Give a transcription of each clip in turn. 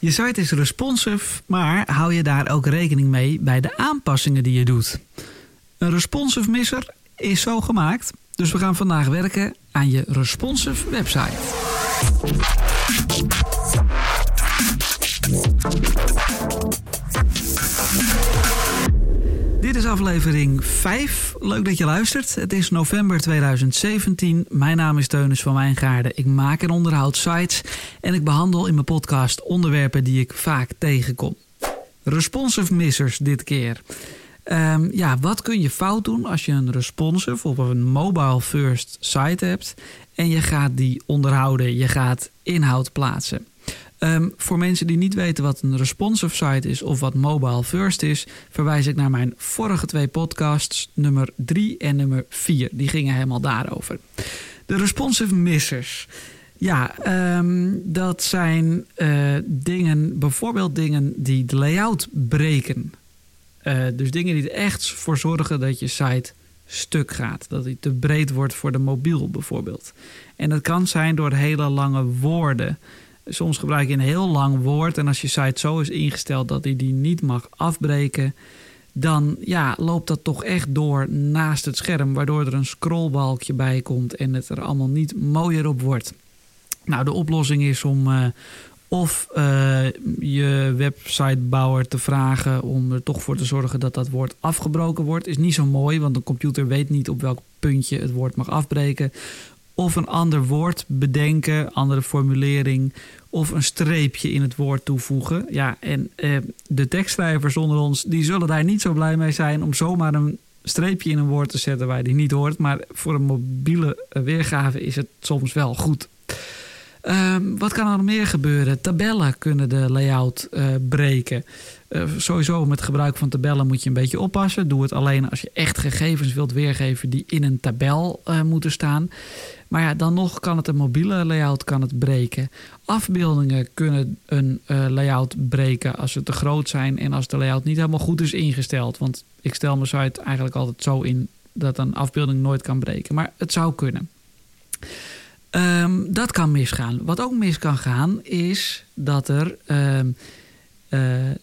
Je site is responsive, maar hou je daar ook rekening mee bij de aanpassingen die je doet? Een responsive misser is zo gemaakt, dus we gaan vandaag werken aan je responsive website. Is aflevering 5. Leuk dat je luistert. Het is november 2017. Mijn naam is Teunis van Wijngaarden. Ik maak en onderhoud sites en ik behandel in mijn podcast onderwerpen die ik vaak tegenkom. Responsive missers dit keer. Um, ja, wat kun je fout doen als je een responsive of een mobile first site hebt en je gaat die onderhouden, je gaat inhoud plaatsen? Um, voor mensen die niet weten wat een responsive site is of wat mobile first is, verwijs ik naar mijn vorige twee podcasts, nummer 3 en nummer 4. Die gingen helemaal daarover. De responsive missers. Ja, um, dat zijn uh, dingen, bijvoorbeeld dingen die de layout breken. Uh, dus dingen die er echt voor zorgen dat je site stuk gaat. Dat die te breed wordt voor de mobiel bijvoorbeeld. En dat kan zijn door hele lange woorden. Soms gebruik je een heel lang woord en als je site zo is ingesteld dat hij die niet mag afbreken, dan ja, loopt dat toch echt door naast het scherm, waardoor er een scrollbalkje bij komt en het er allemaal niet mooier op wordt. Nou, de oplossing is om uh, of uh, je websitebouwer te vragen om er toch voor te zorgen dat dat woord afgebroken wordt. Is niet zo mooi, want een computer weet niet op welk puntje het woord mag afbreken. Of een ander woord bedenken, andere formulering of een streepje in het woord toevoegen. Ja, en eh, de tekstschrijvers onder ons, die zullen daar niet zo blij mee zijn om zomaar een streepje in een woord te zetten waar die niet hoort. Maar voor een mobiele weergave is het soms wel goed. Um, wat kan er meer gebeuren? Tabellen kunnen de layout uh, breken. Uh, sowieso met gebruik van tabellen moet je een beetje oppassen. Doe het alleen als je echt gegevens wilt weergeven die in een tabel uh, moeten staan. Maar ja, dan nog kan het een mobiele layout kan het breken. Afbeeldingen kunnen een layout breken als ze te groot zijn en als de layout niet helemaal goed is ingesteld. Want ik stel mijn site eigenlijk altijd zo in dat een afbeelding nooit kan breken. Maar het zou kunnen. Um, dat kan misgaan. Wat ook mis kan gaan is dat er, um, uh, uh,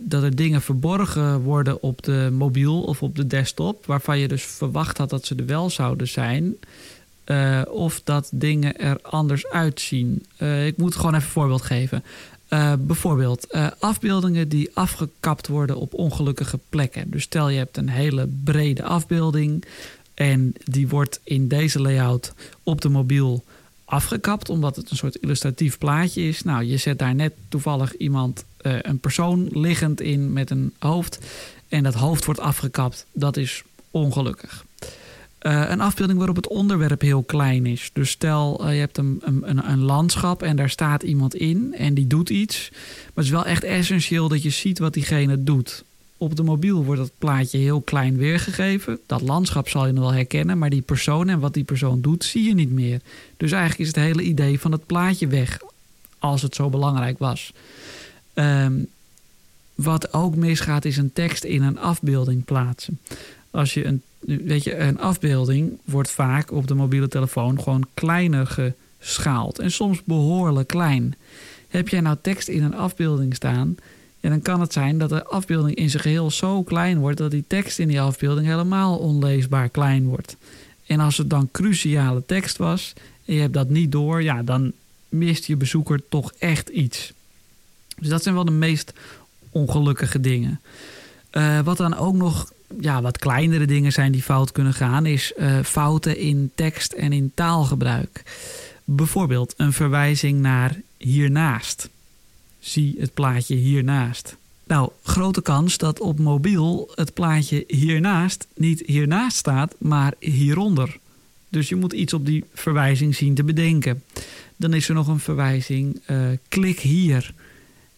dat er dingen verborgen worden op de mobiel of op de desktop, waarvan je dus verwacht had dat ze er wel zouden zijn. Uh, of dat dingen er anders uitzien. ik moet gewoon even een voorbeeld geven. bijvoorbeeld afbeeldingen die afgekapt worden op ongelukkige plekken. Dus stel je hebt een hele brede afbeelding en die wordt in deze layout op de mobiel afgekapt, omdat het een soort illustratief plaatje is. Nou, je zet daar net toevallig iemand, uh, een persoon liggend in met een hoofd. En dat hoofd wordt afgekapt. Dat is ongelukkig. Uh, een afbeelding waarop het onderwerp heel klein is. Dus stel, uh, je hebt een, een, een, landschap en daar staat iemand in en die doet iets. Maar het is wel echt essentieel dat je ziet wat diegene doet. Op de mobiel wordt dat plaatje heel klein weergegeven. Dat landschap zal je nog wel herkennen, maar die persoon en wat die persoon doet, zie je niet meer. Dus eigenlijk is het hele idee van het plaatje weg, als het zo belangrijk was. Um, wat ook misgaat, is een tekst in een afbeelding plaatsen. Als je een, weet je, een afbeelding wordt vaak op de mobiele telefoon gewoon kleiner geschaald. En soms behoorlijk klein. Heb jij nou tekst in een afbeelding staan en dan kan het zijn dat de afbeelding in zijn geheel zo klein wordt dat die tekst in die afbeelding helemaal onleesbaar klein wordt. En als het dan cruciale tekst was en je hebt dat niet door, ja, dan mist je bezoeker toch echt iets. Dus dat zijn wel de meest ongelukkige dingen. Uh, wat dan ook nog ja, wat kleinere dingen zijn die fout kunnen gaan, is uh, fouten in tekst en in taalgebruik. Bijvoorbeeld een verwijzing naar hiernaast zie het plaatje hiernaast. Nou, grote kans dat op mobiel het plaatje hiernaast niet hiernaast staat, maar hieronder. Dus je moet iets op die verwijzing zien te bedenken. Dan is er nog een verwijzing, uh, klik hier.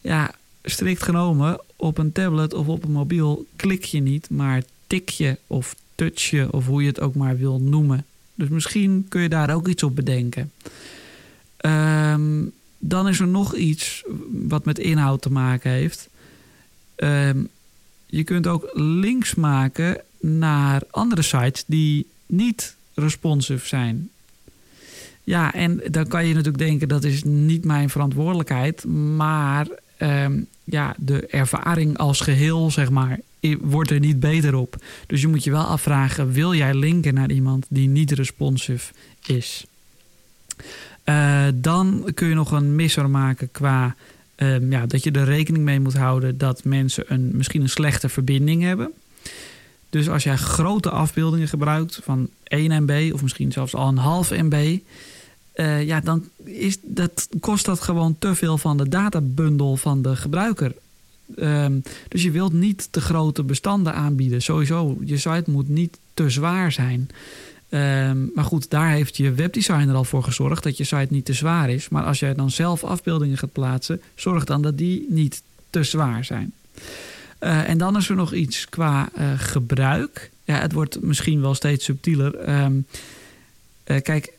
Ja, strikt genomen, op een tablet of op een mobiel klik je niet, maar tik je of touch je of hoe je het ook maar wil noemen. Dus misschien kun je daar ook iets op bedenken. Dan is er nog iets wat met inhoud te maken heeft. Um, je kunt ook links maken naar andere sites die niet responsive zijn. Ja, en dan kan je natuurlijk denken dat is niet mijn verantwoordelijkheid. Maar ehm, ja, de ervaring als geheel, zeg maar, wordt er niet beter op. Dus je moet je wel afvragen: wil jij linken naar iemand die niet responsive is? Uh, dan kun je nog een misser maken qua um, ja, dat je er rekening mee moet houden dat mensen een, misschien een slechte verbinding hebben. Dus als jij grote afbeeldingen gebruikt van 1 MB of misschien zelfs al een half MB, uh, ja, dan is dat, kost dat gewoon te veel van de databundel van de gebruiker. Um, dus je wilt niet te grote bestanden aanbieden. Sowieso, je site moet niet te zwaar zijn. Um, maar goed, daar heeft je webdesigner al voor gezorgd dat je site niet te zwaar is. Maar als jij dan zelf afbeeldingen gaat plaatsen, zorg dan dat die niet te zwaar zijn. Uh, en dan is er nog iets qua uh, gebruik. Ja, het wordt misschien wel steeds subtieler. Um, uh, kijk,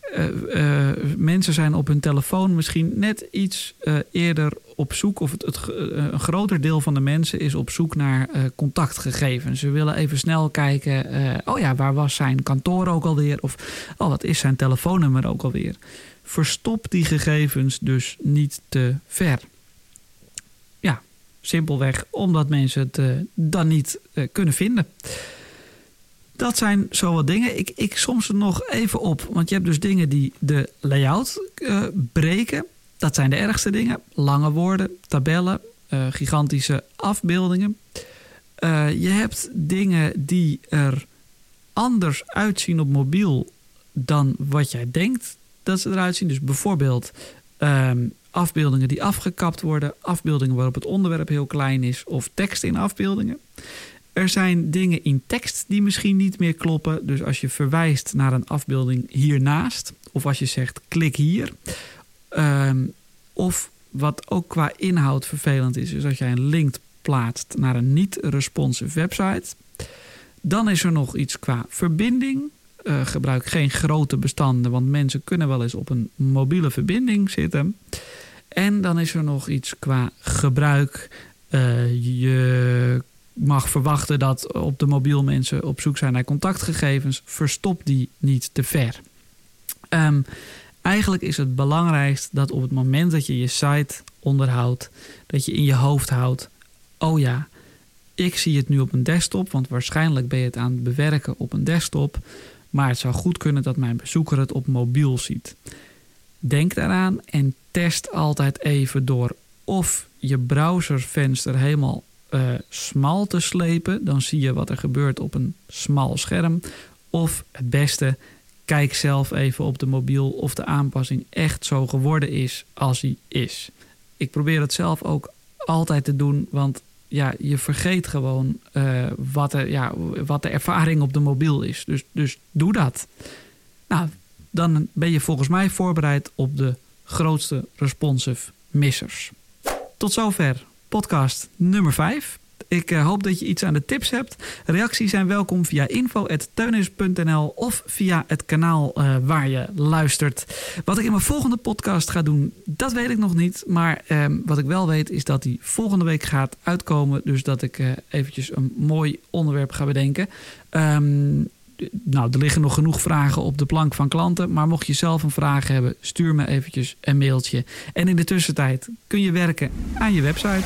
mensen zijn op hun telefoon misschien net iets eerder op zoek, of het, het een groter deel van de mensen is op zoek naar contactgegevens. Ze willen even snel kijken, oh ja, waar was zijn kantoor ook alweer? Of oh, wat is zijn telefoonnummer ook alweer? Verstop die gegevens dus niet te ver. Ja, simpelweg omdat mensen het dan niet kunnen vinden. Dat zijn zo wat dingen. Ik, ik soms er nog even op. Want je hebt dus dingen die de layout breken. Dat zijn de ergste dingen. Lange woorden, tabellen, uh, gigantische afbeeldingen. Uh, je hebt dingen die er anders uitzien op mobiel dan wat jij denkt dat ze eruit zien. Dus bijvoorbeeld um, afbeeldingen die afgekapt worden, afbeeldingen waarop het onderwerp heel klein is of tekst in afbeeldingen. Er zijn dingen in tekst die misschien niet meer kloppen. Dus als je verwijst naar een afbeelding hiernaast, of als je zegt klik hier. Um, of wat ook qua inhoud vervelend is, is als jij een link plaatst naar een niet-responsive website. Dan is er nog iets qua verbinding. Uh, gebruik geen grote bestanden, want mensen kunnen wel eens op een mobiele verbinding zitten. En dan is er nog iets qua gebruik. Uh, je mag verwachten dat op de mobiel mensen op zoek zijn naar contactgegevens, verstop die niet te ver. Um, eigenlijk is het belangrijkst dat op het moment dat je je site onderhoudt, dat je in je hoofd houdt: oh ja, ik zie het nu op een desktop, want waarschijnlijk ben je het aan het bewerken op een desktop, maar het zou goed kunnen dat mijn bezoeker het op mobiel ziet. Denk daaraan en test altijd even door of je browservenster helemaal uh, smal te slepen. Dan zie je wat er gebeurt op een smal scherm. Of het beste, kijk zelf even op de mobiel of de aanpassing echt zo geworden is als hij is. Ik probeer het zelf ook altijd te doen, want ja, je vergeet gewoon uh, wat, er, ja, wat de ervaring op de mobiel is. Dus, dus doe dat. Nou, dan ben je volgens mij voorbereid op de grootste responsive missers. Tot zover podcast nummer 5. Ik uh, hoop dat je iets aan de tips hebt. Reacties zijn welkom via info.teunis.nl of via het kanaal uh, waar je luistert. Wat ik in mijn volgende podcast ga doen, dat weet ik nog niet. Maar uh, wat ik wel weet is dat die volgende week gaat uitkomen. Dus dat ik uh, eventjes een mooi onderwerp ga bedenken. Um, nou, er liggen nog genoeg vragen op de plank van klanten. Maar mocht je zelf een vraag hebben, stuur me eventjes een mailtje. En in de tussentijd kun je werken aan je website.